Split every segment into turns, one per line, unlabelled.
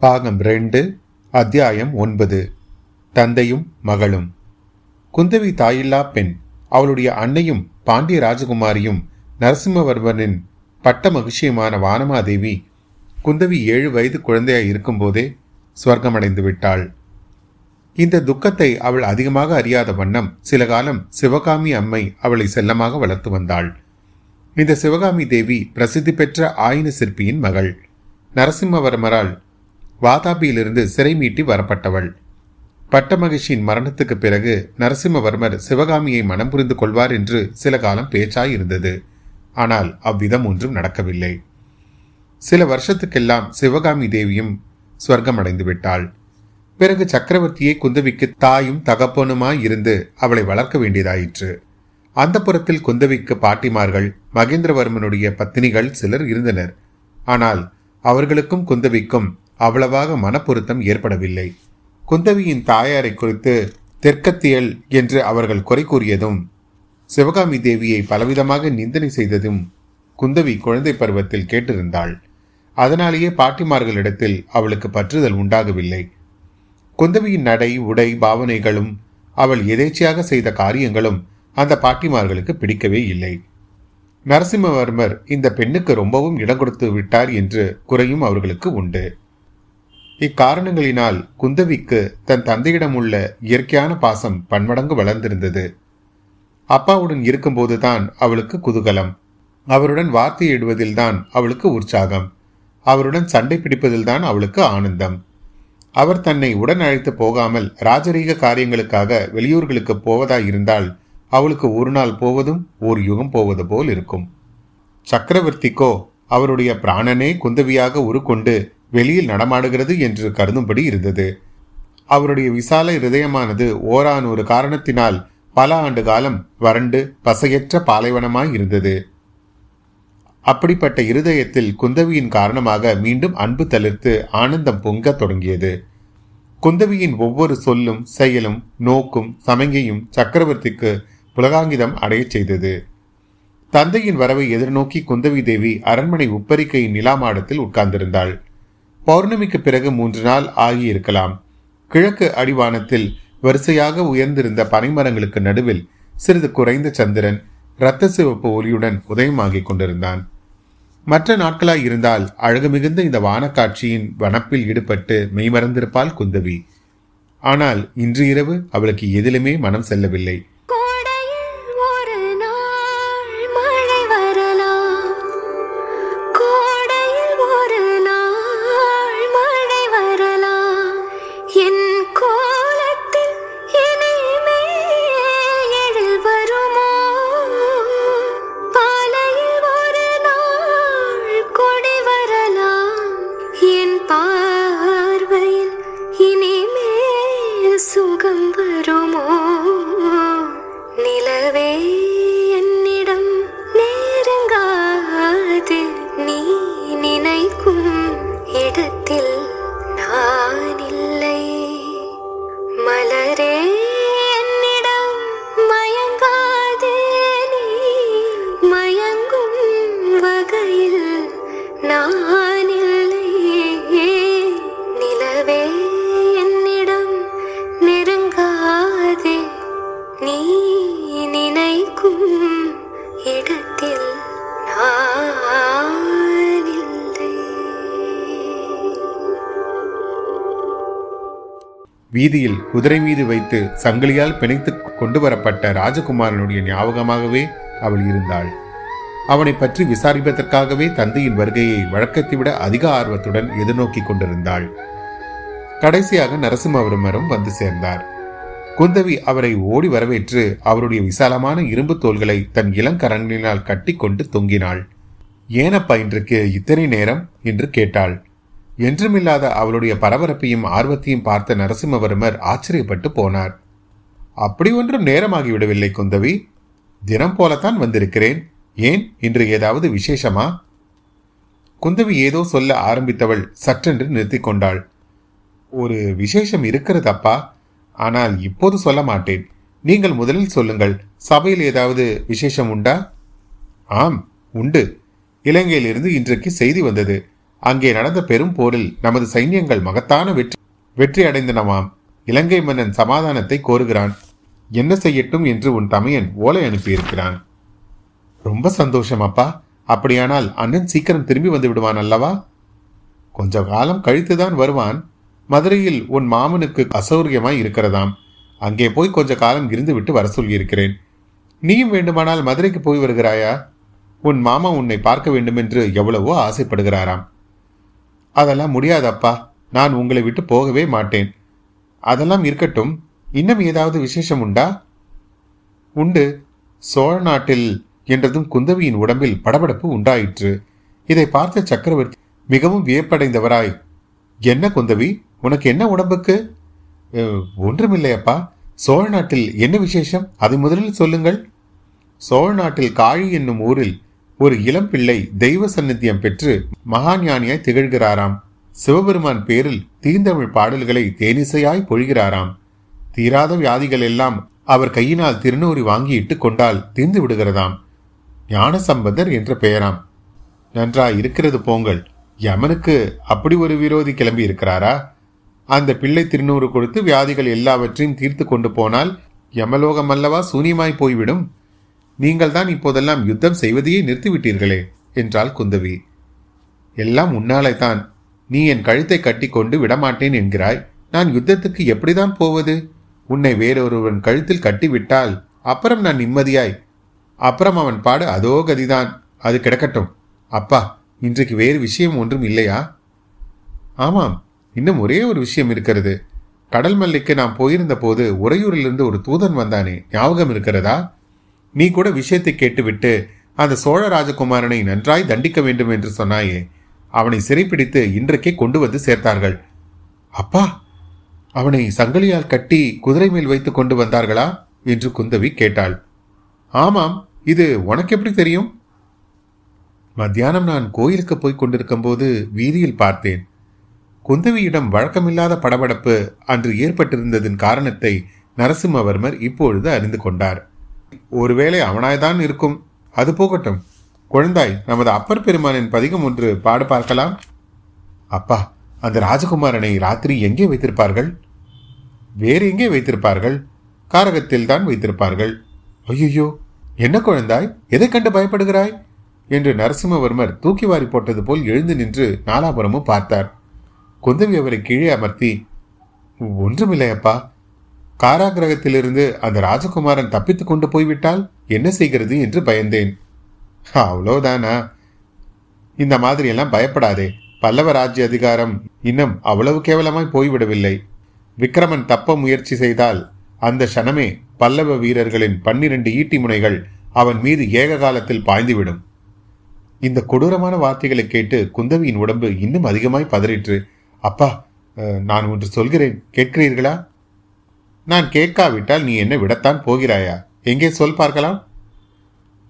பாகம் ரெண்டு அத்தியாயம் ஒன்பது. தந்தையும் மகளும். குந்தவி தாயில்லா பெண். அவளுடைய அன்னையும் பாண்டிய ராஜகுமாரியும் நரசிம்மவர்மனின் பட்ட மகிழ்ச்சியுமான வானமாதேவி குந்தவி ஏழு வயது குழந்தையாய் இருக்கும்போதே ஸ்வர்க்கமடைந்து விட்டாள். இந்த துக்கத்தை அவள் அதிகமாக அறியாத வண்ணம் சில காலம் சிவகாமி அம்மை அவளை செல்லமாக வளர்த்து வந்தாள். இந்த சிவகாமி தேவி பிரசித்தி பெற்ற ஆயின சிற்பியின் மகள். நரசிம்மவர்மரால் வாதாபியிலிருந்து சிறை மீட்டி வரப்பட்டவள். பட்டமகிஷியின் மரணத்துக்கு பிறகு நரசிம்மவர்மர் சிவகாமியை மனம் புரிந்து கொள்வார் என்று சில காலம் பேச்சாய் இருந்தது ஆனால் அவ்விதம் ஒன்றும் நடக்கவில்லை. சில வருஷத்துக்கெல்லாம் சிவகாமி தேவியும் ஸ்வர்க்கம் விட்டாள். பிறகு சக்கரவர்த்தியை குந்தவிக்கு தாயும் தகப்பனுமாய் இருந்து அவளை வளர்க்க வேண்டியதாயிற்று. அந்த புறத்தில் குந்தவிக்கு பாட்டிமார்கள் மகேந்திரவர்மனுடைய பத்தினிகள் சிலர் இருந்தனர். ஆனால் அவர்களுக்கும் குந்தவிக்கும் அவ்வளவாக மனப்பொருத்தம் ஏற்படவில்லை. குந்தவியின் தாயாரை குறித்து தெற்கத்தியல் என்று அவர்கள் குறை கூறியதும் சிவகாமி தேவியை பலவிதமாக நிந்தனை செய்ததும் குந்தவி குழந்தை பருவத்தில் கேட்டிருந்தாள். அதனாலேயே பாட்டிமார்களிடத்தில் அவளுக்கு பற்றுதல் உண்டாகவில்லை. குந்தவியின் நடை உடை பாவனைகளும் அவள் எதேச்சையாக செய்த காரியங்களும் அந்த பாட்டிமார்களுக்கு பிடிக்கவே இல்லை. நரசிம்மவர்மர் இந்த பெண்ணுக்கு ரொம்பவும் இடம் கொடுத்து விட்டார் என்று குறையும் அவர்களுக்கு உண்டு. இக்காரணங்களினால் குந்தவிக்கு தன் தந்தையிடம் உள்ள இயற்கையான பாசம் பன்மடங்கு வளர்ந்திருந்தது. அப்பாவுடன் இருக்கும்போதுதான் அவளுக்கு குதூகலம். அவருடன் வார்த்தையிடுவதில்தான் அவளுக்கு உற்சாகம். அவருடன் சண்டை பிடிப்பதில்தான் அவளுக்கு ஆனந்தம். அவர் தன்னை உடன் அழைத்து போகாமல் ராஜரீக காரியங்களுக்காக வெளியூர்களுக்கு போவதாயிருந்தால் அவளுக்கு ஒரு நாள் போவதும் ஒரு யுகம் போவது போல் இருக்கும். சக்கரவர்த்திக்கோ அவருடைய பிராணனே குந்தவியாக உருக்கொண்டு வெளியில் நடமாடுகிறது என்று கருதும்படி இருந்தது. அவருடைய விசால இருதயமானது ஓரானொரு காரணத்தினால் பல ஆண்டு காலம் வறண்டு பசையற்ற பாலைவனமாய் இருந்தது. அப்படிப்பட்ட இருதயத்தில் குந்தவியின் காரணமாக மீண்டும் அன்பு தளிர்த்து ஆனந்தம் பொங்க தொடங்கியது. குந்தவியின் ஒவ்வொரு சொல்லும் செயலும் நோக்கும் சமங்கையும் சக்கரவர்த்திக்கு புலகாங்கிதம் அடையச் செய்தது. தந்தையின் வரவை எதிர்நோக்கி குந்தவி தேவி அரண்மனை உப்பரிக்கையின் நிலாமாடத்தில் உட்கார்ந்திருந்தாள். பௌர்ணமிக்கு பிறகு மூன்று நாள் ஆகியிருக்கலாம். கிழக்கு அடிவானத்தில் வரிசையாக உயர்ந்திருந்த பனைமரங்களுக்கு நடுவில் சிறிது குறைந்த சந்திரன் இரத்த சிவப்பு ஒளியுடன் உதயமாகிக் கொண்டிருந்தான். மற்ற நாட்களாய் இருந்தால் அழகு மிகுந்த இந்த வானக்காட்சியின் வனப்பில் ஈடுபட்டு மெய்மறந்திருப்பாள் குந்தவி. ஆனால் இன்று இரவு அவளுக்கு எதிலுமே மனம் செல்லவில்லை. வீதியில் குதிரை மீது வைத்து சங்கிலியால் பிணைத்து கொண்டு வரப்பட்ட ராஜகுமாரனுடைய ஞாபகமாகவே அவள் இருந்தாள். அவனை பற்றி விசாரிப்பதற்காகவே தந்தையின் வருகையை வழக்கத்தை விட அதிக ஆர்வத்துடன் எதிர்நோக்கி கொண்டிருந்தாள். கடைசியாக நரசிம்மவர்மரும் வந்து சேர்ந்தார். குந்தவி அவரை ஓடி வரவேற்று அவருடைய விசாலமான இரும்பு தோள்களை தன் இளங்கரங்களினால் கட்டிக்கொண்டு தொங்கினாள். ஏனப்பா இன்றைக்கு இத்தனை நேரம்? என்று கேட்டாள். என்றுமில்லாத அவளுடைய பரபரப்பையும் ஆர்வத்தையும் பார்த்த நரசிம்மவர்மர் ஆச்சரியப்பட்டு போனார். அப்படி ஒன்றும் நேரமாகிவிடவில்லை குந்தவி. தினம் போலத்தான் வந்திருக்கிறேன். ஏன்? இன்று ஏதாவது விசேஷமா? குந்தவி ஏதோ சொல்ல ஆரம்பித்தவள் சற்றென்று நிறுத்திக் கொண்டாள். ஒரு விசேஷம் இருக்கிறதப்பா? ஆனால் இப்போது சொல்ல மாட்டேன். நீங்கள் முதலில் சொல்லுங்கள். சபையில் ஏதாவது விசேஷம் உண்டா? ஆம் உண்டு. இலங்கையிலிருந்து இன்றைக்கு செய்தி வந்தது. அங்கே நடந்த பெரும் போரில் நமது சைன்யங்கள் மகத்தான வெற்றி வெற்றி அடைந்தனவாம். இலங்கை மன்னன் சமாதானத்தை கோருகிறான். என்ன செய்யட்டும் என்று உன் தமையன் ஓலை அனுப்பியிருக்கிறான். ரொம்ப சந்தோஷம் அப்பா. அப்படியானால் அண்ணன் சீக்கிரம் திரும்பி வந்து விடுவான் அல்லவா? கொஞ்ச காலம் கழித்துதான் வருவான். மதுரையில் உன் மாமனுக்கு அசௌரியமாய் இருக்கிறதாம். அங்கே போய் கொஞ்ச காலம் இருந்து விட்டு வர சொல்லியிருக்கிறேன். நீயும் வேண்டுமானால் மதுரைக்கு போய் வருகிறாயா? உன் மாமா உன்னை பார்க்க வேண்டுமென்று எவ்வளவோ ஆசைப்படுகிறாராம். அதெல்லாம் முடியாதப்பா. நான் உங்களை விட்டு போகவே மாட்டேன். அதெல்லாம் இருக்கட்டும். இன்னும் ஏதாவது விசேஷம் உண்டா? உண்டு. சோழ நாட்டில் என்றதும் குந்தவியின் உடம்பில் படபடப்பு உண்டாயிற்று. இதை பார்த்த சக்கரவர்த்தி மிகவும் வியப்படைந்தவராய். என்ன குந்தவி? உனக்கு என்ன உடம்புக்கு? ஒன்றுமில்லையப்பா. சோழ நாட்டில் என்ன விசேஷம்? அதை முதலில் சொல்லுங்கள். சோழ நாட்டில் காழி என்னும் ஊரில் ஒரு இளம் பிள்ளை தெய்வ சந்நித்தியம் பெற்று மகாஞானியாய் திகழ்கிறாராம். சிவபெருமான் பேரில் தீந்தமிழ் பாடல்களை தேனிசையாய் பொழிகிறாராம். தீராத வியாதிகள் எல்லாம் அவர் கையினால் திருநூறி வாங்கி இட்டுக் கொண்டால் தீர்ந்து விடுகிறதாம். ஞானசம்பந்தர் என்ற பெயராம். நன்றாய் இருக்கிறது போங்கள். யமனுக்கு அப்படி ஒரு விரோதி கிளம்பி இருக்கிறாரா அந்த பிள்ளை திருநூறு கொடுத்து வியாதிகள் எல்லாவற்றையும் தீர்த்து கொண்டு போனால் யமலோகம் அல்லவா சூனியமாய் போய்விடும். நீங்கள் தான் இப்போதெல்லாம் யுத்தம் செய்வதையே நிறுத்திவிட்டீர்களே என்றாள் குந்தவி. எல்லாம் உன்னாலே தான் நீ என் கழுத்தை கட்டிக்கொண்டு விடமாட்டேன் என்கிறாய். நான் யுத்தத்துக்கு எப்படிதான் போவது? உன்னை வேறொருவன் கழுத்தில் கட்டிவிட்டால் அப்புறம் நான் நிம்மதியாய். அப்புறம் அவன் பாடு அதோ கதிதான். அது கிடக்கட்டும். அப்பா இன்றைக்கு வேறு விஷயம் ஒன்றும் இல்லையா? ஆமாம் இன்னும் ஒரே ஒரு விஷயம் இருக்கிறது. கடல் மல்லிக்கு நாம் போயிருந்த போது உறையூரிலிருந்து ஒரு தூதன் வந்தானே ஞாபகம் இருக்கிறதா? நீ கூட விஷயத்தை கேட்டுவிட்டு அந்த சோழ ராஜகுமாரனை நன்றாய் தண்டிக்க வேண்டும் என்று சொன்னாயே. அவனை சிறைப்பிடித்து இன்றைக்கே கொண்டு வந்து சேர்த்தார்கள். அப்பா அவனை சங்கிலியால் கட்டி குதிரை மேல் வைத்து கொண்டு வந்தார்களா? என்று குந்தவி கேட்டாள். ஆமாம் இது உனக்கு எப்படி தெரியும்? மத்தியானம் நான் கோயிலுக்கு போய் கொண்டிருக்கும் போது வீதியில் பார்த்தேன். குந்தவியிடம் வழக்கமில்லாத படபடப்பு அன்று ஏற்பட்டிருந்ததன் காரணத்தை நரசிம்மவர்மர் இப்பொழுது அறிந்து கொண்டார். ஒருவேளை அவனாய்தான் இருக்கும். அது போகட்டும். குழந்தாய் நமது அப்பர் பெருமானின் பதிகம் ஒன்று பாடு பார்க்கலாம். அப்பா அந்த ராஜகுமாரனை ராத்திரி எங்கே வைத்திருப்பார்கள்? வேறு எங்கே வைத்திருப்பார்கள்? காரகத்தில் தான் வைத்திருப்பார்கள். ஐயோ என்ன குழந்தாய் எதை கண்டு பயப்படுகிறாய்? என்று நரசிம்மவர்மர் தூக்கி வாரி போட்டது போல் எழுந்து நின்று நாலாபுரமும் பார்த்தார். குந்தவி அவரை கீழே அமர்த்தி ஒன்றுமில்லை அப்பா காராகிரகத்திலிருந்து அந்த ராஜகுமாரன் தப்பித்து கொண்டு போய்விட்டால் என்ன செய்கிறது என்று பயந்தேன். அவ்வளோதானா இந்த மாதிரியெல்லாம் பயப்படாதே. பல்லவ ராஜ்ய அதிகாரம் இன்னும் அவ்வளவு கேவலமாய் போய்விடவில்லை. விக்ரமன் தப்ப முயற்சி செய்தால் அந்த க்ஷணமே பல்லவ வீரர்களின் பன்னிரண்டு ஈட்டி முனைகள் அவன் மீது ஏக காலத்தில் பாய்ந்துவிடும். இந்த கொடூரமான வார்த்தைகளை கேட்டு குந்தவியின் உடம்பு இன்னும் அதிகமாய் பதறிற்று. அப்பா நான் ஒன்று சொல்கிறேன். கேட்கிறீர்களா? நான் கேட்காவிட்டால் நீ என்ன விடத்தான் போகிறாயா? எங்கே சொல் பார்க்கலாம்?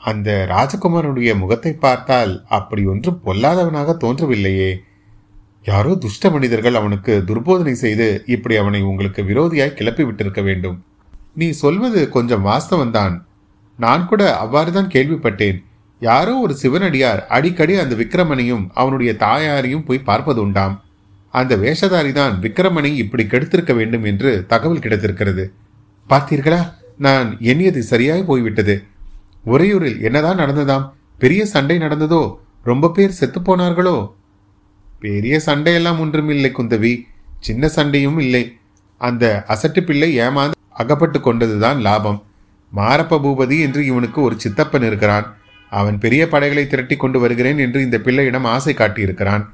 அந்த ராஜகுமாரனுடைய முகத்தை பார்த்தால் அப்படி ஒன்றும் பொல்லாதவனாக தோன்றவில்லையே. யாரோ துஷ்ட மனிதர்கள் அவனுக்கு துர்போதனை செய்து இப்படி அவனை உங்களுக்கு விரோதியாய் கிளப்பி விட்டிருக்க வேண்டும். நீ சொல்வது கொஞ்சம் வாஸ்தவன்தான் நான் கூட அவ்வாறுதான் கேள்விப்பட்டேன். யாரோ ஒரு சிவனடியார் அடிக்கடி அந்த விக்கிரமனையும் அவனுடைய தாயாரையும் போய் பார்ப்பது உண்டாம் அந்த வேஷதாரி தான் விக்கிரமனை இப்படி கெடுத்திருக்க வேண்டும் என்று தகவல் கிடைத்திருக்கிறது. பார்த்தீர்களா? நான் எண்ணியது சரியாய் போய்விட்டது. உறையூரில் என்னதான் நடந்ததாம்? பெரிய சண்டை நடந்ததோ? ரொம்ப பேர் செத்துப்போனார்களோ பெரிய சண்டையெல்லாம் ஒன்றும் இல்லை குந்தவி. சின்ன சண்டையும் இல்லை. அந்த அசட்டு பிள்ளை ஏமாந்து அகப்பட்டு கொண்டதுதான் லாபம். மாரப்ப பூபதி என்று இவனுக்கு ஒரு சித்தப்பன் இருக்கிறான். அவன் பெரிய படைகளை திரட்டி கொண்டு வருகிறேன் என்று இந்த பிள்ளையிடம் ஆசை காட்டியிருக்கிறான்.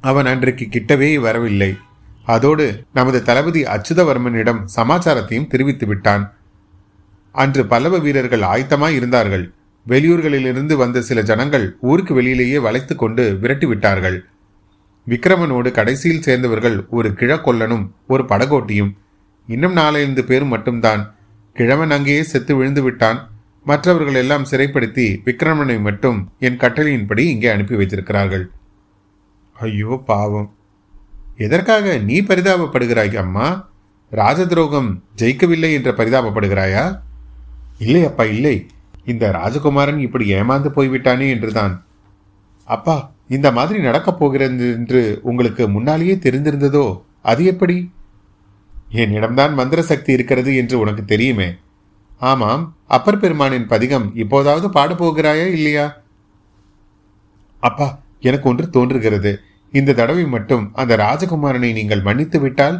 அவன் அன்றைக்கு கிட்டவே வரவில்லை. அதோடு நமது தளபதி அச்சுதவர்மனிடம் சமாச்சாரத்தையும் தெரிவித்து விட்டான். அன்று பல்லவ வீரர்கள் ஆயத்தமாய் இருந்தார்கள். வெளியூர்களிலிருந்து வந்த சில ஜனங்கள் ஊருக்கு வெளியிலேயே வளைத்து கொண்டு விரட்டி விட்டார்கள். விக்ரமனோடு கடைசியில் சேர்ந்தவர்கள் ஒரு கிழக்கொல்லனும் ஒரு படகோட்டியும். இன்னும் நாலைந்து பேரும் மட்டும்தான். கிழவன் அங்கேயே செத்து விழுந்து விட்டான். மற்றவர்கள் எல்லாம் சிறைப்படுத்தி விக்ரமனை மட்டும் என் கட்டளையின்படி இங்கே அனுப்பி வைத்திருக்கிறார்கள். ஐயோ பாவம். எதற்காக நீ பரிதாபப்படுகிறாய் அம்மா? ராஜதுரோகம் ஜெயிக்கவில்லை என்று பரிதாபப்படுகிறாயா? இல்லை அப்பா இல்லை. இந்த ராஜகுமாரன் இப்படி ஏமாந்து போய்விட்டானே என்றுதான். அப்பா இந்த மாதிரி நடக்கப் போகிறது என்று உங்களுக்கு முன்னாலேயே தெரிந்திருந்ததோ? அது எப்படி? என்னிடம்தான் மந்திர சக்தி இருக்கிறது என்று உனக்கு தெரியுமே. ஆமாம் அப்பர் பெருமானின் பதிகம் இப்போதாவது பாடப்போகிறாயா இல்லையா? அப்பா எனக்கு ஒன்று தோன்றுகிறது. இந்த தடவை மட்டும் அந்த ராஜகுமாரனை நீங்கள் மன்னித்து விட்டால்?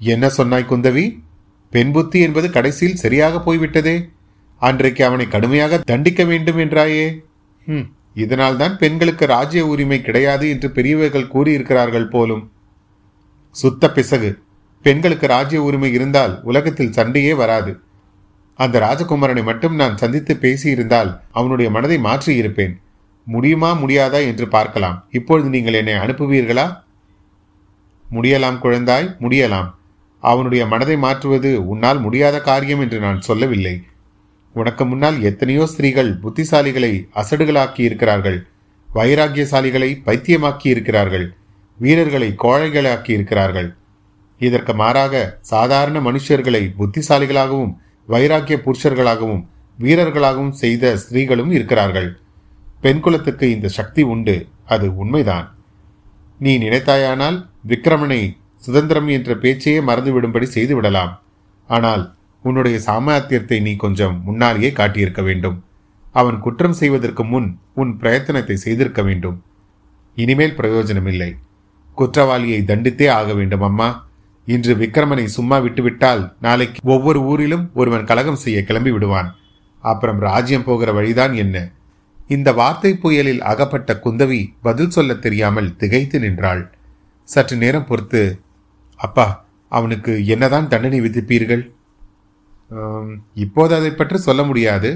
என்ன சொன்னாய் குந்தவி? பெண் புத்தி என்பது கடைசியில் சரியாக போய்விட்டதே. அன்றைக்கு அவனை கடுமையாக தண்டிக்க வேண்டும் என்றாயே. ஹம், இதனால்தான் பெண்களுக்கு ராஜ்ய உரிமை கிடையாது என்று பெரியவர்கள் கூறியிருக்கிறார்கள் போலும். சுத்த பிசகு. பெண்களுக்கு ராஜ்ய உரிமை இருந்தால் உலகத்தில் சண்டையே வராது. அந்த ராஜகுமாரனை மட்டும் நான் சந்தித்து பேசியிருந்தால் அவனுடைய மனதை மாற்றி இருப்பேன் முடியுமா முடியாதா என்று பார்க்கலாம். இப்பொழுது நீங்கள் என்னை அனுப்புவீர்களா? முடியலாம் குழந்தாய் முடியலாம். அவனுடைய மனதை மாற்றுவது உன்னால் முடியாத காரியம் என்று நான் சொல்லவில்லை. உனக்கு முன்னால் எத்தனையோ ஸ்திரீகள் புத்திசாலிகளை அசடுகளாக்கி இருக்கிறார்கள் வைராக்கியசாலிகளை பைத்தியமாக்கி இருக்கிறார்கள் வீரர்களை கோழைகளாக்கி இருக்கிறார்கள் இதற்கு மாறாக சாதாரண மனுஷர்களை புத்திசாலிகளாகவும் வைராக்கிய புருஷர்களாகவும் வீரர்களாகவும் செய்த ஸ்திரீகளும் இருக்கிறார்கள். பெண் குலத்துக்கு இந்த சக்தி உண்டு அது உண்மைதான். நீ நினைத்தாயானால் விக்ரமனை சுதந்திரம் என்ற பேச்சையே மறந்துவிடும்படி செய்து விடலாம் ஆனால் உன்னுடைய சாமர்த்தியத்தை நீ கொஞ்சம் முன்னாலேயே காட்டியிருக்க வேண்டும். அவன் குற்றம் செய்வதற்கு முன் உன் பிரயத்தனத்தை செய்திருக்க வேண்டும். இனிமேல் பிரயோஜனமில்லை. குற்றவாளியை தண்டித்தே ஆக வேண்டும் அம்மா. இன்று விக்ரமனை சும்மா விட்டுவிட்டால் நாளைக்கு ஒவ்வொரு ஊரிலும் ஒருவன் கலகம் செய்ய கிளம்பி விடுவான் அப்புறம் ராஜ்யம் போகிற வழிதான் என்ன? இந்த வார்த்தை புயலில் அகப்பட்ட குந்தவி பதில் சொல்லத் தெரியாமல் திகைத்து நின்றாள். சற்று நேரம் பொறுத்து அப்பா அவனுக்கு என்னதான் தண்டனை விதிப்பீர்கள்? இப்போது அதை பற்றி சொல்ல முடியாது.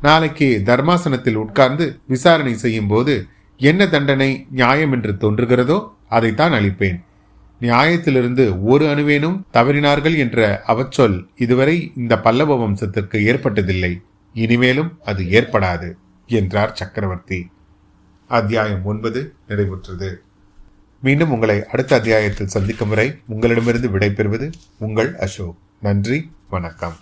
நாளைக்கு தர்மாசனத்தில் உட்கார்ந்து விசாரணை செய்யும் போது என்ன தண்டனை நியாயம் என்று தோன்றுகிறதோ அதைத்தான் அளிப்பேன். நியாயத்திலிருந்து ஒரு அணுவேனும் தவறினார்கள் என்ற அவச்சொல் இதுவரை இந்த பல்லவ வம்சத்திற்கு ஏற்பட்டதில்லை. இனிமேலும் அது ஏற்படாது. என்றார் சக்கரவர்த்தி. அத்தியாயம் ஒன்பது நிறைவுற்றது. மீண்டும் உங்களை அடுத்த அத்தியாயத்தில் சந்திக்கும் வரை உங்களிடமிருந்து விடைபெறுவது உங்கள் அசோக். நன்றி வணக்கம்.